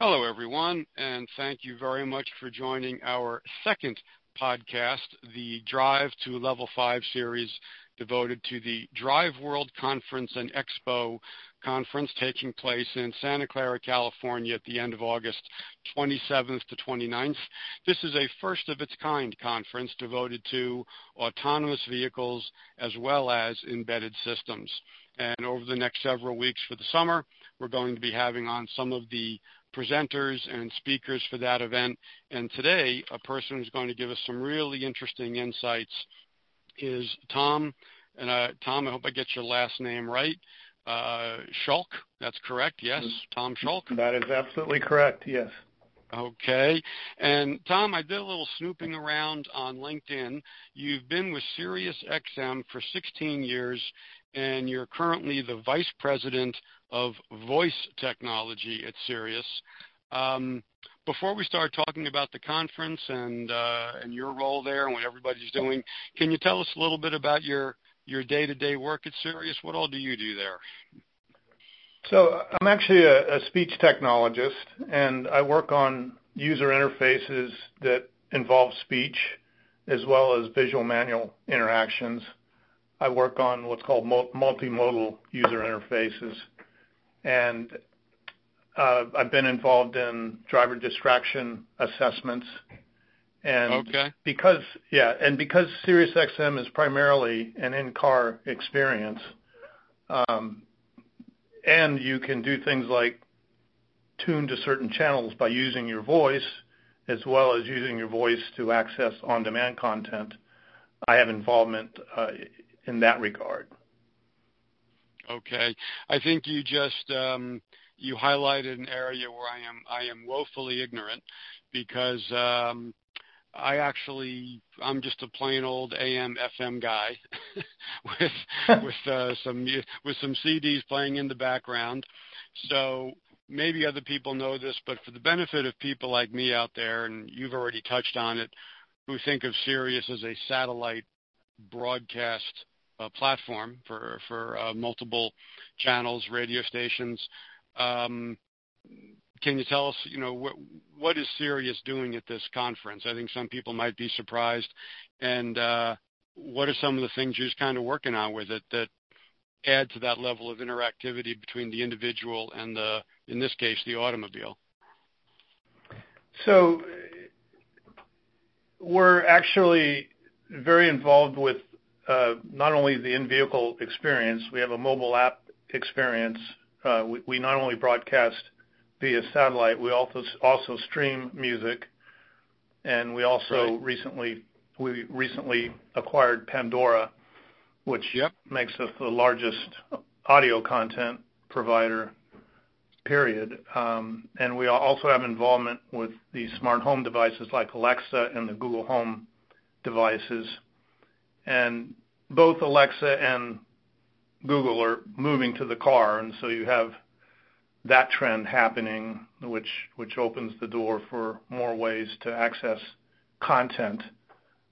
Hello, everyone, and thank you very much for joining our second podcast, the Drive to Level 5 series devoted to the Drive World Conference and Expo conference taking place in Santa Clara, California at the end of August 27th to 29th. This is a first of its kind conference devoted to autonomous vehicles as well as embedded systems. And over the next several weeks for the summer, we're going to be having on some of the presenters and speakers for that event. And today, a person who's going to give us some really interesting insights is Tom. And uh, Tom, I hope I get your last name right. Uh, Schalk, that's correct. Yes, Tom Schalk. That is absolutely correct. Yes. Okay. And Tom, I did a little snooping around on LinkedIn. You've been with SiriusXM for 16 years, and you're currently the vice president of voice technology at Sirius. Um, before we start talking about the conference and uh, and your role there and what everybody's doing, can you tell us a little bit about your your day-to-day work at Sirius? What all do you do there? So I'm actually a, a speech technologist, and I work on user interfaces that involve speech as well as visual manual interactions. I work on what's called multimodal user interfaces and uh, I've been involved in driver distraction assessments. And okay. because yeah, and because SiriusXM is primarily an in-car experience, um, and you can do things like tune to certain channels by using your voice, as well as using your voice to access on-demand content. I have involvement uh, in that regard. Okay. I think you just um, you highlighted an area where I am I am woefully ignorant because um, I actually I'm just a plain old AM FM guy with with uh, some with some CDs playing in the background. So maybe other people know this, but for the benefit of people like me out there, and you've already touched on it, who think of Sirius as a satellite broadcast platform for for uh, multiple channels, radio stations. Um, can you tell us, you know, what what is Sirius doing at this conference? I think some people might be surprised. And uh, what are some of the things you're kind of working on with it that add to that level of interactivity between the individual and the, in this case, the automobile? So we're actually very involved with not only the in-vehicle experience, we have a mobile app experience. Uh, we not only broadcast via satellite, we also also stream music, and we also recently we recently acquired Pandora, which makes us the largest audio content provider, period. Um, and we also have involvement with the smart home devices like Alexa and the Google Home devices and both Alexa and Google are moving to the car, and so you have that trend happening, which which opens the door for more ways to access content.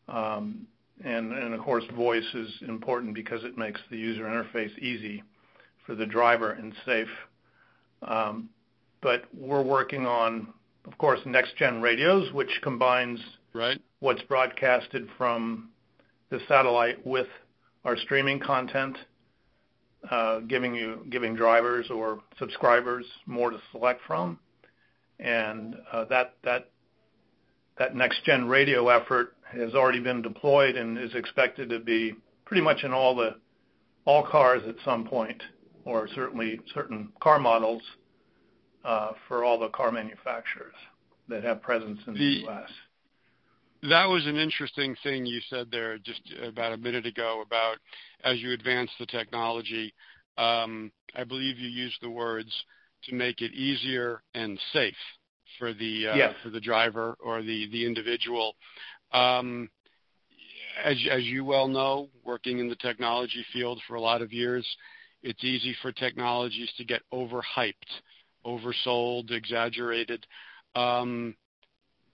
Um, and, and of course, voice is important because it makes the user interface easy for the driver and safe. Um, but we're working on, of course, next gen radios, which combines right. what's broadcasted from the satellite with our streaming content, uh, giving you giving drivers or subscribers more to select from. and uh, That that that next-gen radio effort has already been deployed and is expected to be pretty much in all the all cars at some point, or certainly certain car models uh, for all the car manufacturers that have presence in the U.S. That was an interesting thing you said there just about a minute ago about as you advance the technology. Um, I believe you used the words to make it easier and safe for the uh, yes. for the driver or the the individual. Um, as as you well know, working in the technology field for a lot of years, it's easy for technologies to get overhyped, oversold, exaggerated. Um,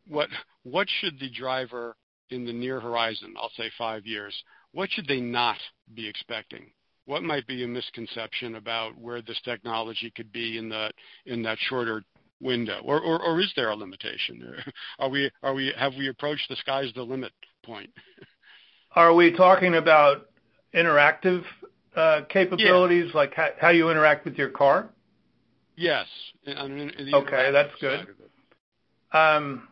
what what should the driver in the near horizon, I'll say five years, what should they not be expecting? What might be a misconception about where this technology could be in that in that shorter window, or, or, or is there a limitation? Are we are we have we approached the sky's the limit point? Are we talking about interactive uh, capabilities, yeah. like how, how, you interact with your car? Yes. okay, that's good. Um,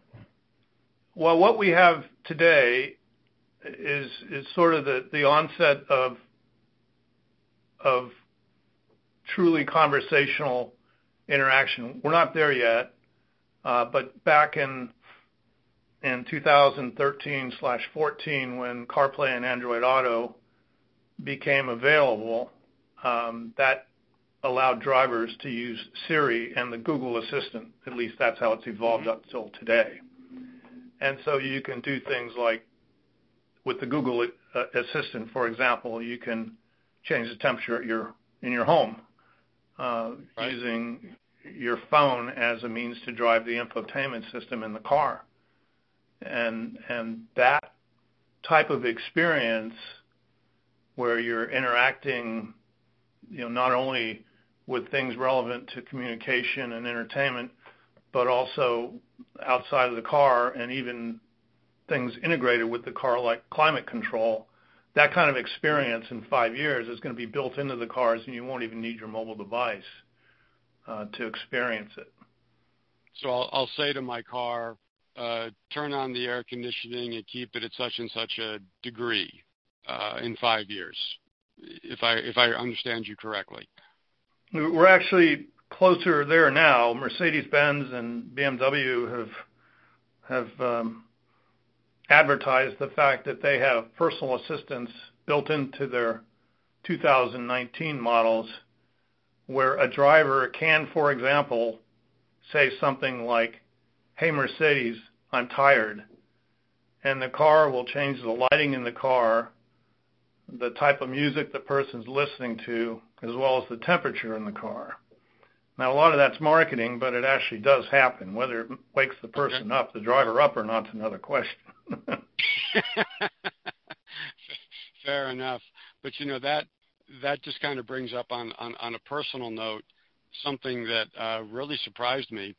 well, what we have today is is sort of the, the onset of of truly conversational interaction. We're not there yet, uh, but back in in 2013/14, when CarPlay and Android Auto became available, um, that allowed drivers to use Siri and the Google Assistant. At least that's how it's evolved mm-hmm. up till today. And so you can do things like with the Google uh, Assistant, for example, you can change the temperature at your in your home uh, right. using your phone as a means to drive the infotainment system in the car. And and that type of experience where you're interacting, you know, not only with things relevant to communication and entertainment, but also outside of the car and even things integrated with the car like climate control. That kind of experience in five years is going to be built into the cars, and you won't even need your mobile device uh, to experience it. So I'll, I'll say to my car, uh, turn on the air conditioning and keep it at such and such a degree uh, in five years, if I if I understand you correctly. We're actually closer there now. Mercedes-Benz and BMW have have um, advertised the fact that they have personal assistants built into their 2019 models, where a driver can, for example, say something like, "Hey Mercedes, I'm tired," and the car will change the lighting in the car the type of music the person's listening to, as well as the temperature in the car. Now, a lot of that's marketing, but it actually does happen. Whether it wakes the person up, the driver up or not, is another question. Fair enough. But you know that that just kind of brings up on on, on a personal note something that uh, really surprised me.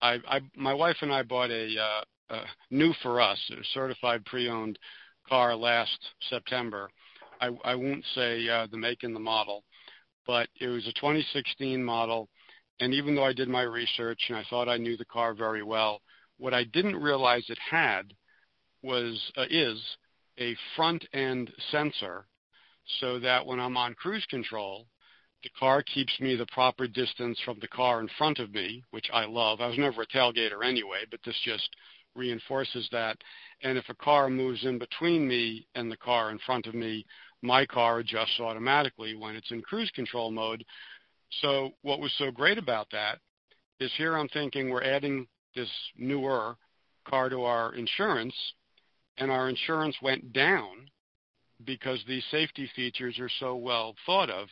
I, I my wife and I bought a, uh, a new for us, a certified pre-owned car last September, I, I won't say uh, the make and the model, but it was a 2016 model. And even though I did my research and I thought I knew the car very well, what I didn't realize it had was uh, is a front end sensor, so that when I'm on cruise control, the car keeps me the proper distance from the car in front of me, which I love. I was never a tailgater anyway, but this just reinforces that. And if a car moves in between me and the car in front of me, my car adjusts automatically when it's in cruise control mode. So what was so great about that is here I'm thinking we're adding this newer car to our insurance, and our insurance went down because these safety features are so well thought of.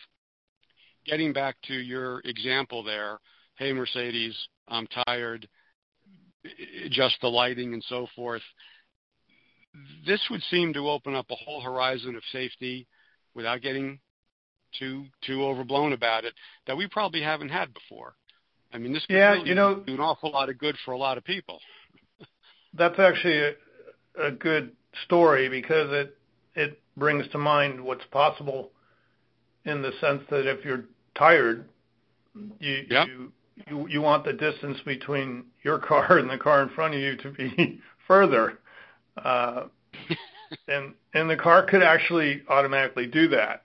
Getting back to your example there, hey Mercedes, I'm tired, adjust the lighting and so forth this would seem to open up a whole horizon of safety without getting too too overblown about it that we probably haven't had before. I mean, this could yeah, really you know, do an awful lot of good for a lot of people. that's actually a, a good story because it it brings to mind what's possible in the sense that if you're tired, you yep. you, you you want the distance between your car and the car in front of you to be further. Uh, and and the car could actually automatically do that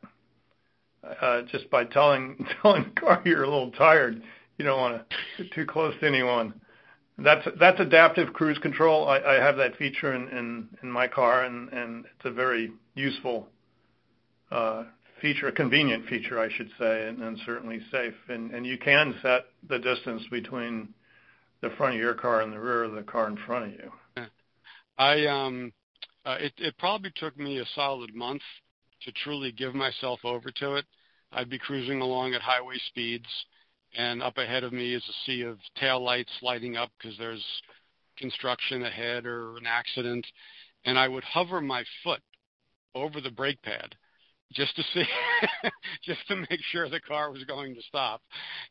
uh, just by telling telling the car you're a little tired. You don't want to get too close to anyone. That's that's adaptive cruise control. I, I have that feature in, in, in my car, and, and it's a very useful uh, feature, a convenient feature, I should say, and, and certainly safe. And, and you can set the distance between the front of your car and the rear of the car in front of you. I um, uh, it, it probably took me a solid month to truly give myself over to it. I'd be cruising along at highway speeds, and up ahead of me is a sea of tail lights lighting up because there's construction ahead or an accident, and I would hover my foot over the brake pad just to see, just to make sure the car was going to stop,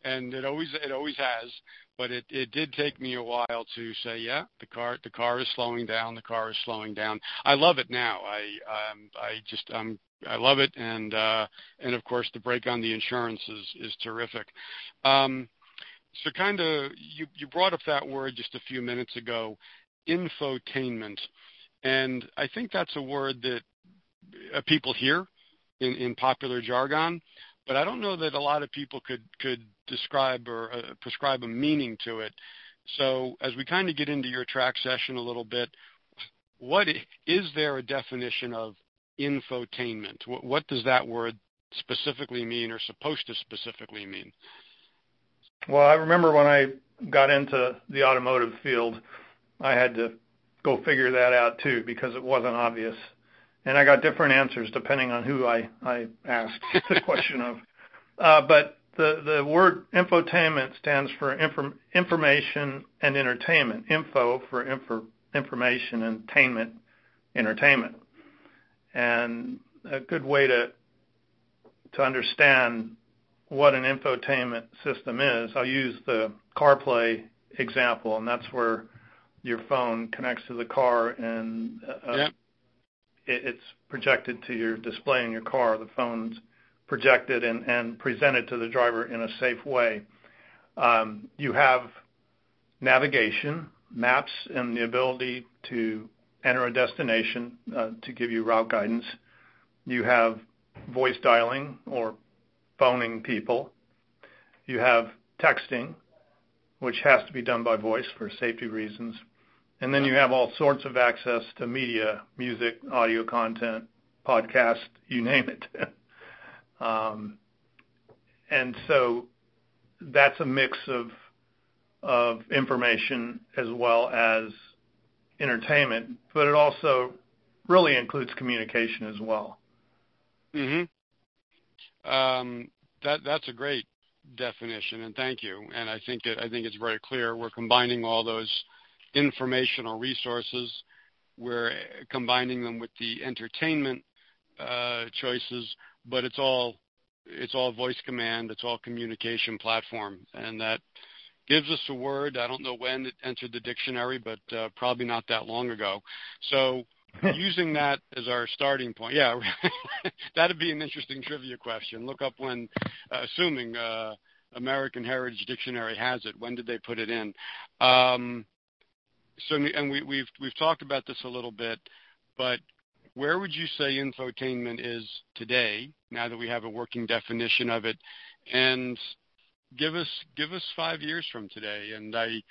and it always it always has. But it it did take me a while to say, yeah, the car the car is slowing down. The car is slowing down. I love it now. I um I just um I love it, and uh, and of course the break on the insurance is is terrific. Um, so kind of you you brought up that word just a few minutes ago, infotainment, and I think that's a word that uh, people hear in, in popular jargon, but I don't know that a lot of people could could describe or uh, prescribe a meaning to it. So as we kind of get into your track session a little bit, what is there a definition of infotainment? What, what does that word specifically mean or supposed to specifically mean? Well, I remember when I got into the automotive field, I had to go figure that out too because it wasn't obvious and I got different answers depending on who I, I asked the question of. Uh, but the, the word infotainment stands for inform, information and entertainment. Info for info, information and tainment, entertainment. And a good way to to understand what an infotainment system is, I'll use the CarPlay example, and that's where your phone connects to the car and uh, yep it's projected to your display in your car. The phone's projected and, and presented to the driver in a safe way. Um, you have navigation, maps, and the ability to enter a destination uh, to give you route guidance. You have voice dialing or phoning people. You have texting, which has to be done by voice for safety reasons. And then you have all sorts of access to media, music, audio content, podcast, you name it. um, and so that's a mix of of information as well as entertainment, but it also really includes communication as well. Mhm. Um, that that's a great definition, and thank you. And I think it, I think it's very clear. We're combining all those informational resources. We're combining them with the entertainment uh, choices, but it's all it's all voice command, it's all communication platform, and that gives us a word. I don't know when it entered the dictionary, but uh, probably not that long ago. So using that as our starting point, yeah, that'd be an interesting trivia question. Look up when, uh, assuming uh, American Heritage Dictionary has it, when did they put it in? Um, so and we, we've we've talked about this a little bit, but where would you say infotainment is today? Now that we have a working definition of it, and give us give us five years from today. And I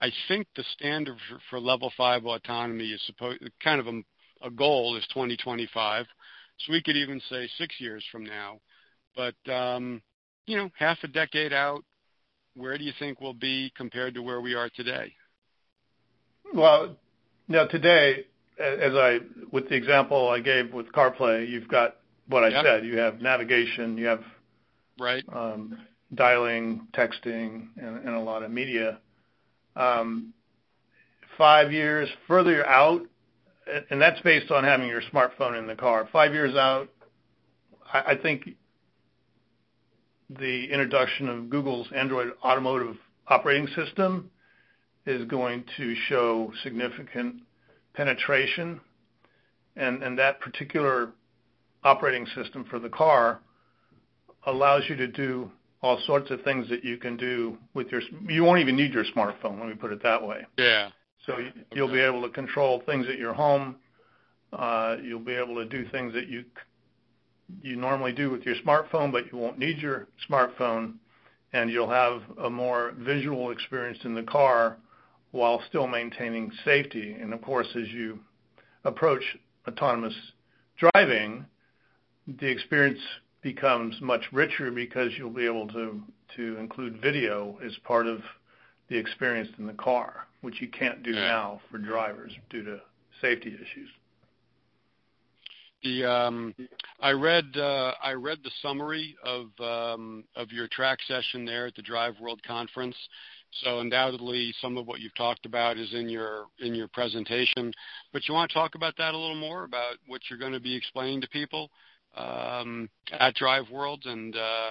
I think the standard for, level five autonomy is supposed kind of a, a goal is 2025. So we could even say six years from now. But um, you know, half a decade out, where do you think we'll be compared to where we are today? Well, now today, as I with the example I gave with CarPlay, you've got what I said. You have navigation, you have right um, dialing, texting, and, and, a lot of media. Um, five years further out, and that's based on having your smartphone in the car. Five years out, I, I think the introduction of Google's Android Automotive operating system is going to show significant penetration. And, and that particular operating system for the car allows you to do all sorts of things that you can do with your you won't even need your smartphone let me put it that way yeah you'll be able to control things at your home uh, you'll be able to do things that you you normally do with your smartphone but you won't need your smartphone and you'll have a more visual experience in the car while still maintaining safety. And of course, as you approach autonomous driving, the experience becomes much richer because you'll be able to, to include video as part of the experience in the car, which you can't do now for drivers due to safety issues. The um, I read uh, I read the summary of um, of your track session there at the Drive World Conference, so undoubtedly, some of what you've talked about is in your in your presentation. But you want to talk about that a little more about what you're going to be explaining to people um, at Drive World, and uh,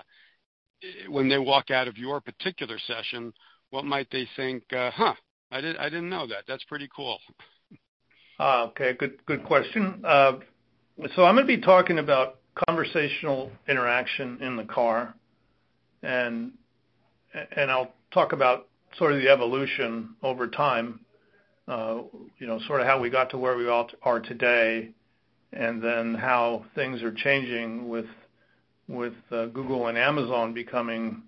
when they walk out of your particular session, what might they think? Uh, huh, I didn't I didn't know that. That's pretty cool. Uh, okay, good good question. Uh, so I'm going to be talking about conversational interaction in the car, and and I'll talk about sort of the evolution over time. Uh, you know, sort of how we got to where we are today, and then how things are changing with with uh, Google and Amazon becoming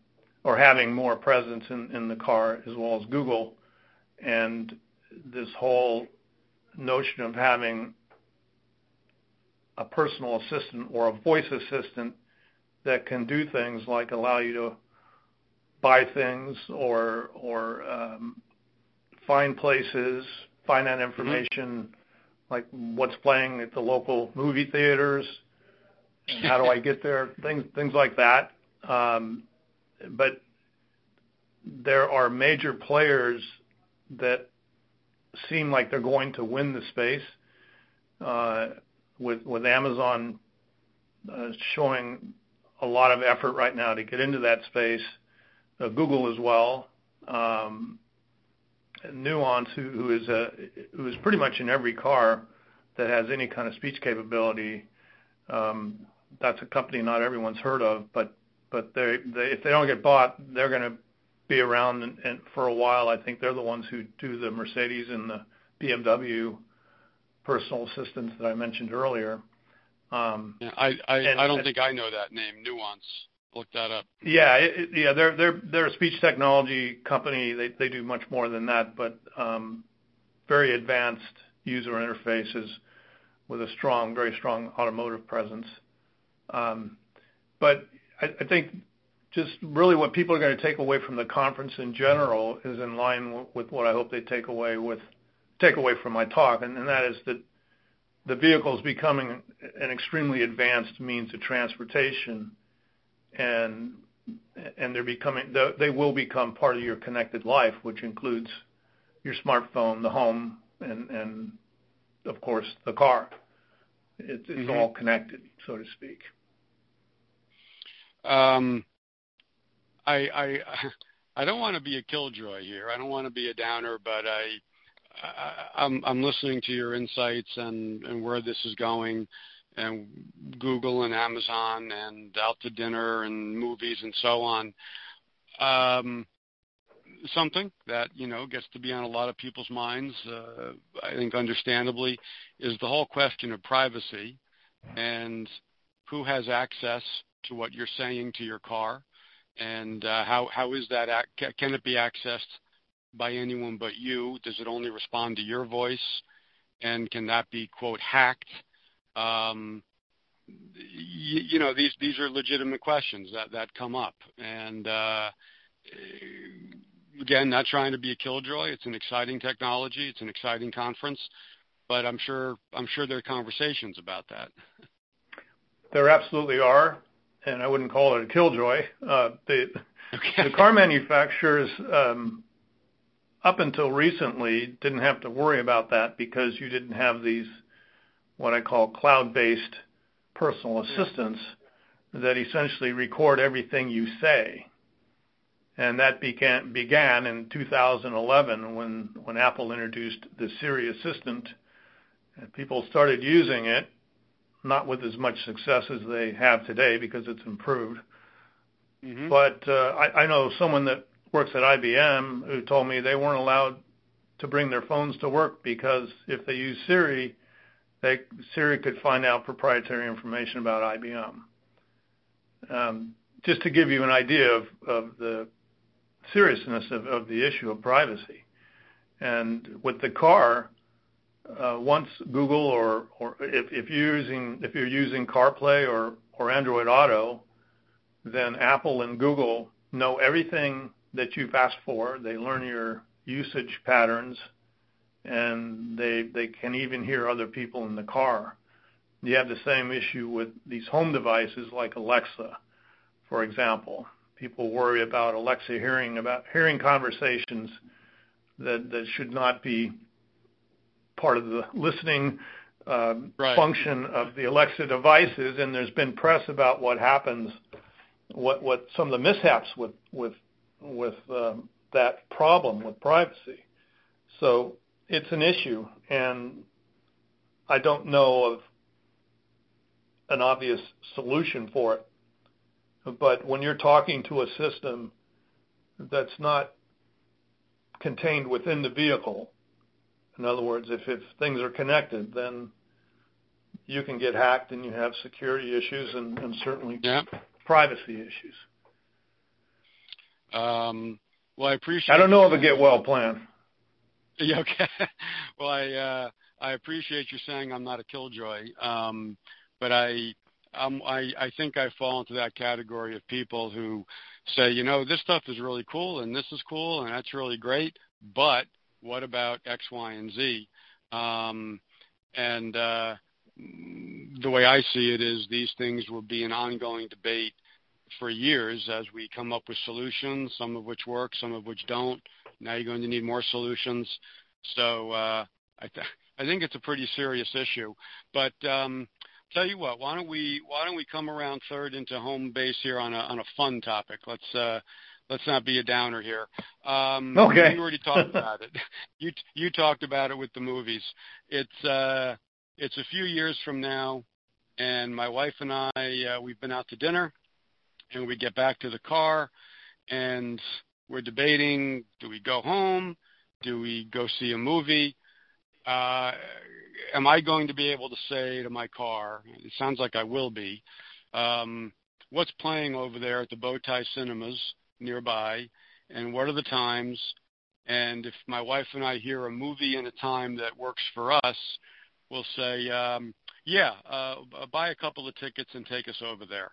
or having more presence in, in the car as well as Google, and this whole notion of having a personal assistant or a voice assistant that can do things like allow you to buy things or or um, find places, find that information, mm-hmm. like what's playing at the local movie theaters, how do I get there, things things like that. Um, but there are major players that seem like they're going to win the space. Uh, with with Amazon uh, showing a lot of effort right now to get into that space, Google as well. Um, Nuance, who, who is a who is pretty much in every car that has any kind of speech capability. Um, that's a company not everyone's heard of, but but they, they if they don't get bought, they're going to be around and, and for a while. I think they're the ones who do the Mercedes and the BMW personal assistants that I mentioned earlier. Um, yeah, I I, and, I don't think I know that name. Nuance. Look that up. Yeah, yeah, they're they're they're a speech technology company. They they do much more than that, but um, very advanced user interfaces with a strong, very strong automotive presence. Um, but I, think just really what people are going to take away from the conference in general is in line with what I hope they take away with take away from my talk, and, and that is that the vehicle is becoming an extremely advanced means of transportation, and and they're becoming they will become part of your connected life, which includes your smartphone, the home, and and of course the car. It's, it's mm-hmm. all connected, so to speak. Um, I I I don't want to be a killjoy here. I don't want to be a downer, but I I'm, I'm listening to your insights and, and where this is going, and Google and Amazon and out to dinner and movies and so on. Um, something that you know gets to be on a lot of people's minds, uh, I think understandably, is the whole question of privacy and who has access to what you're saying to your car, and uh, how how is that ac- can it be accessed by anyone but you? Does it only respond to your voice? And can that be, quote, hacked? Um, you, you know, these, these are legitimate questions that, that come up. And, uh, again, not trying to be a killjoy. It's an exciting technology. It's an exciting conference, but I'm sure, I'm sure there are conversations about that. There absolutely are, and I wouldn't call it a killjoy. Uh, the, okay. the car manufacturers um, up until recently, didn't have to worry about that because you didn't have these, what I call cloud-based personal assistants that essentially record everything you say. And that began, began in 2011 when, when Apple introduced the Siri Assistant. And people started using it, not with as much success as they have today because it's improved. Mm-hmm. But uh, I, I know someone that works at IBM who told me they weren't allowed to bring their phones to work because if they use Siri, they, Siri could find out proprietary information about IBM. Um, just to give you an idea of, the seriousness of, the issue of privacy. And with the car, uh, once Google or, or if, if you're using if you're using CarPlay or, or Android Auto, then Apple and Google know everything that you've asked for. They learn your usage patterns, and they they can even hear other people in the car. You have the same issue with these home devices like Alexa, for example. People worry about Alexa hearing about hearing conversations that that should not be part of the listening um, right. function of the Alexa devices, and there's been press about what happens, what what some of the mishaps with with with um, that problem with privacy. So it's an issue, and I don't know of an obvious solution for it. But when you're talking to a system that's not contained within the vehicle, in other words, if, if things are connected, then you can get hacked and you have security issues and, and certainly yeah. privacy issues. Um, well, I appreciate. I don't know of a get well plan. Yeah, okay. well, I uh, I appreciate you saying I'm not a killjoy, um, but I um, I I think I fall into that category of people who say, you know, this stuff is really cool and this is cool and that's really great, but what about X, Y, and Z? Um, and uh, the way I see it is these things will be an ongoing debate for years as we come up with solutions, some of which work, some of which don't. Now you're going to need more solutions. So uh, I, th- I think it's a pretty serious issue. But um, tell you what, why don't we why don't we come around third into home base here on a on a fun topic? Let's uh, let's not be a downer here. Um, okay. You already talked about it. You you talked about it with the movies. It's uh, it's a few years from now, and my wife and I uh, we've been out to dinner, and we get back to the car, and we're debating: do we go home? Do we go see a movie? Uh, am I going to be able to say to my car? It sounds like I will be. Um, what's playing over there at the Bowtie Cinemas nearby, and what are the times? And if my wife and I hear a movie in a time that works for us, we'll say, um, "Yeah, uh, buy a couple of tickets and take us over there."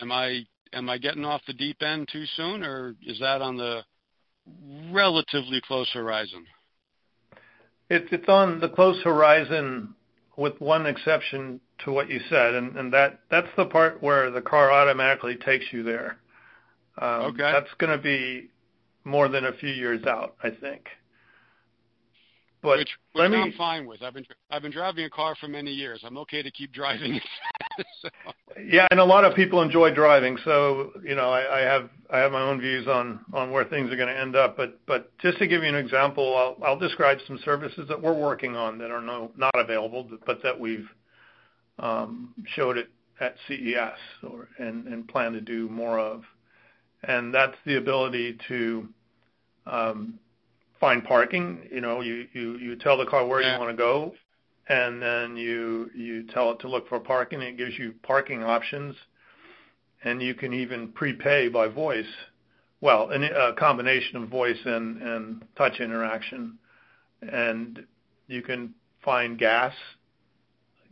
Am I am I getting off the deep end too soon, or is that on the relatively close horizon? It's it's on the close horizon, with one exception to what you said, and, and that that's the part where the car automatically takes you there. Um, okay. That's going to be more than a few years out, I think. But which, let me, I'm fine with. I've been I've been driving a car for many years. I'm okay to keep driving. so. Yeah, and a lot of people enjoy driving. So you know, I, I have I have my own views on on where things are going to end up. But but just to give you an example, I'll I'll describe some services that we're working on that are no not available, but that we've um, showed it at CES or and and plan to do more of. And that's the ability to um, find parking. You know, you you you tell the car where you want to go, and then you you tell it to look for parking. It gives you parking options, and you can even prepay by voice. Well, a combination of voice and and touch interaction, and you can find gas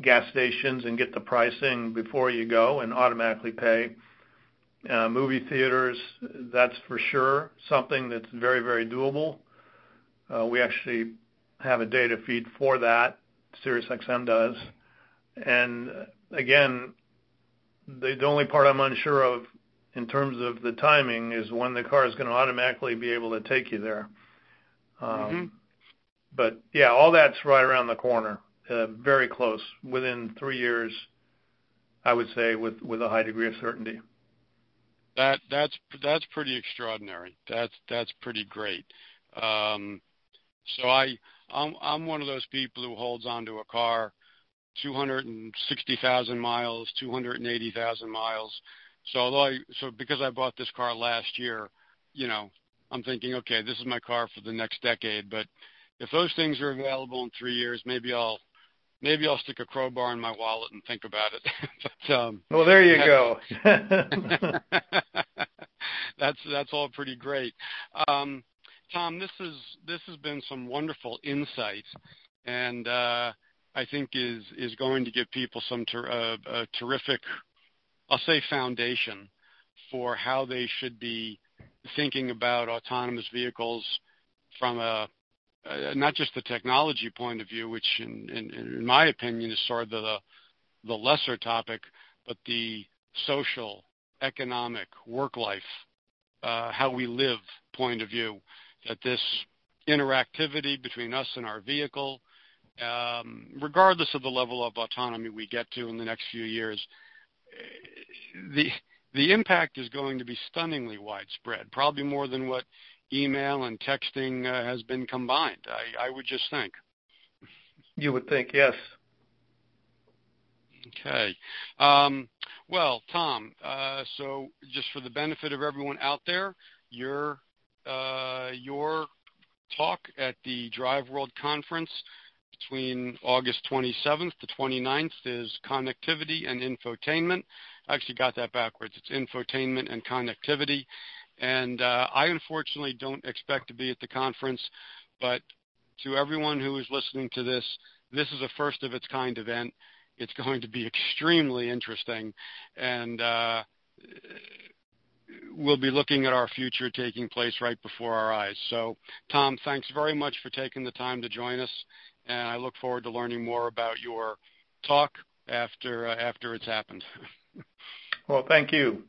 gas stations and get the pricing before you go and automatically pay. Uh, movie theaters, that's for sure something that's very, very doable. Uh, we actually have a data feed for that. SiriusXM does. And uh, again, the, the only part I'm unsure of in terms of the timing is when the car is going to automatically be able to take you there. Um, mm-hmm. But yeah, all that's right around the corner, uh, very close, within three years, I would say, with with a high degree of certainty. That that's that's pretty extraordinary. That's that's pretty great. So I I'm I'm one of those people who holds onto a car 260,000 miles, 280,000 miles. So although I so because I bought this car last year, you know, I'm thinking, okay, this is my car for the next decade, but if those things are available in 3 years, maybe I'll maybe I'll stick a crowbar in my wallet and think about it. but um Well, there you go. that's that's all pretty great. Um Tom, this is this has been some wonderful insight, and uh, I think is is going to give people some ter- uh, a terrific, I'll say, foundation for how they should be thinking about autonomous vehicles from a uh, not just the technology point of view, which in, in, in my opinion is sort of the the lesser topic, but the social, economic, work life, uh, how we live point of view that this interactivity between us and our vehicle um, regardless of the level of autonomy we get to in the next few years, the the impact is going to be stunningly widespread, probably more than what email and texting uh, has been combined. I, I would just think. You would think, yes. Okay. Um, well, Tom, uh, so just for the benefit of everyone out there, your your talk at the Drive World Conference between August 27th to 29th is connectivity and infotainment. I actually got that backwards. It's infotainment and connectivity. And uh, I unfortunately don't expect to be at the conference, but to everyone who is listening to this, this is a first of its kind event. It's going to be extremely interesting, and uh, we'll be looking at our future taking place right before our eyes. So, Tom, thanks very much for taking the time to join us, and I look forward to learning more about your talk after uh, after it's happened. well, thank you.